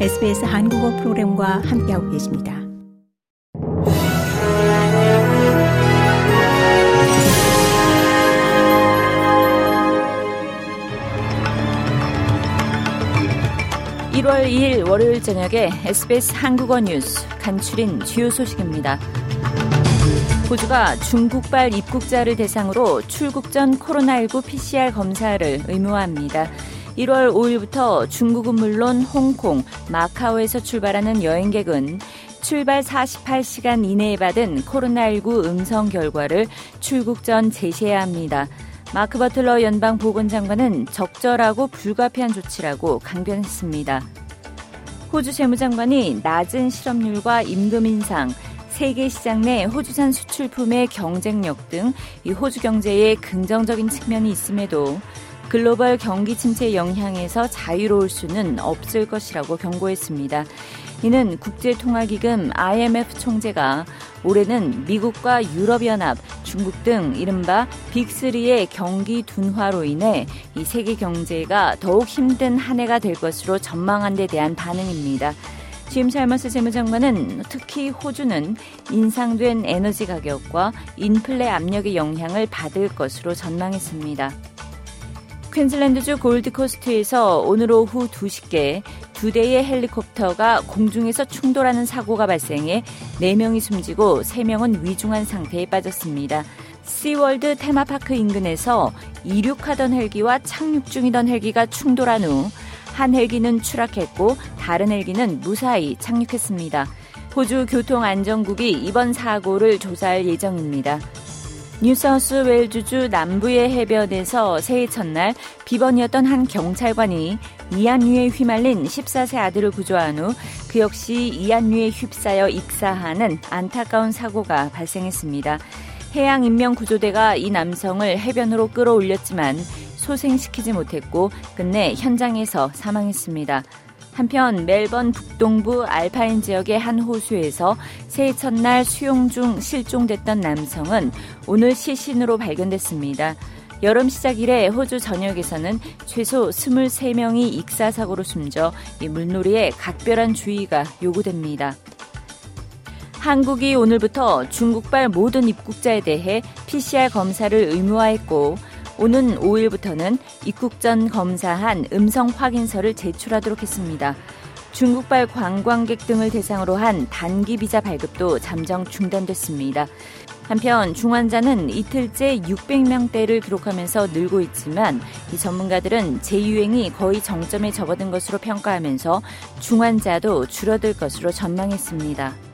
SBS 한국어 프로그램과 함께하고 계십니다. (1월 2일) 월요일 저녁에 SBS 한국어 뉴스 간추린 주요 소식입니다. 호주가 중국발 입국자를 대상으로 출국 전 코로나19 PCR 검사를 의무화합니다. 1월 5일부터 중국은 물론 홍콩, 마카오에서 출발하는 여행객은 출발 48시간 이내에 받은 코로나19 음성 결과를 출국 전 제시해야 합니다. 마크 버틀러 연방 보건장관은 적절하고 불가피한 조치라고 강변했습니다. 호주 재무장관이 낮은 실업률과 임금 인상, 세계 시장 내 호주산 수출품의 경쟁력 등 이 호주 경제에 긍정적인 측면이 있음에도 글로벌 경기 침체 영향에서 자유로울 수는 없을 것이라고 경고했습니다. 이는 국제통화기금 IMF 총재가 올해는 미국과 유럽연합, 중국 등 이른바 빅3의 경기 둔화로 인해 이 세계 경제가 더욱 힘든 한 해가 될 것으로 전망한 데 대한 반응입니다. 짐 샬머스 재무장관은 특히 호주는 인상된 에너지 가격과 인플레 압력의 영향을 받을 것으로 전망했습니다. 퀸즐랜드주 골드코스트에서 오늘 오후 2시께 두 대의 헬리콥터가 공중에서 충돌하는 사고가 발생해 4명이 숨지고 3명은 위중한 상태에 빠졌습니다. 시월드 테마파크 인근에서 이륙하던 헬기와 착륙 중이던 헬기가 충돌한 후 한 헬기는 추락했고 다른 헬기는 무사히 착륙했습니다. 호주 교통안전국이 이번 사고를 조사할 예정입니다. 뉴사우스 웨일주주 남부의 해변에서 새해 첫날 비번이었던 한 경찰관이 이안류에 휘말린 14세 아들을 구조한 후 그 역시 이안류에 휩싸여 익사하는 안타까운 사고가 발생했습니다. 해양인명구조대가 이 남성을 해변으로 끌어올렸지만 소생시키지 못했고 끝내 현장에서 사망했습니다. 한편 멜번 북동부 알파인 지역의 한 호수에서 새해 첫날 수용 중 실종됐던 남성은 오늘 시신으로 발견됐습니다. 여름 시작 이래 호주 전역에서는 최소 23명이 익사사고로 숨져 이 물놀이에 각별한 주의가 요구됩니다. 한국이 오늘부터 중국발 모든 입국자에 대해 PCR 검사를 의무화했고 오는 5일부터는 입국 전 검사한 음성 확인서를 제출하도록 했습니다. 중국발 관광객 등을 대상으로 한 단기 비자 발급도 잠정 중단됐습니다. 한편 중환자는 이틀째 600명대를 기록하면서 늘고 있지만 이 전문가들은 재유행이 거의 정점에 접어든 것으로 평가하면서 중환자도 줄어들 것으로 전망했습니다.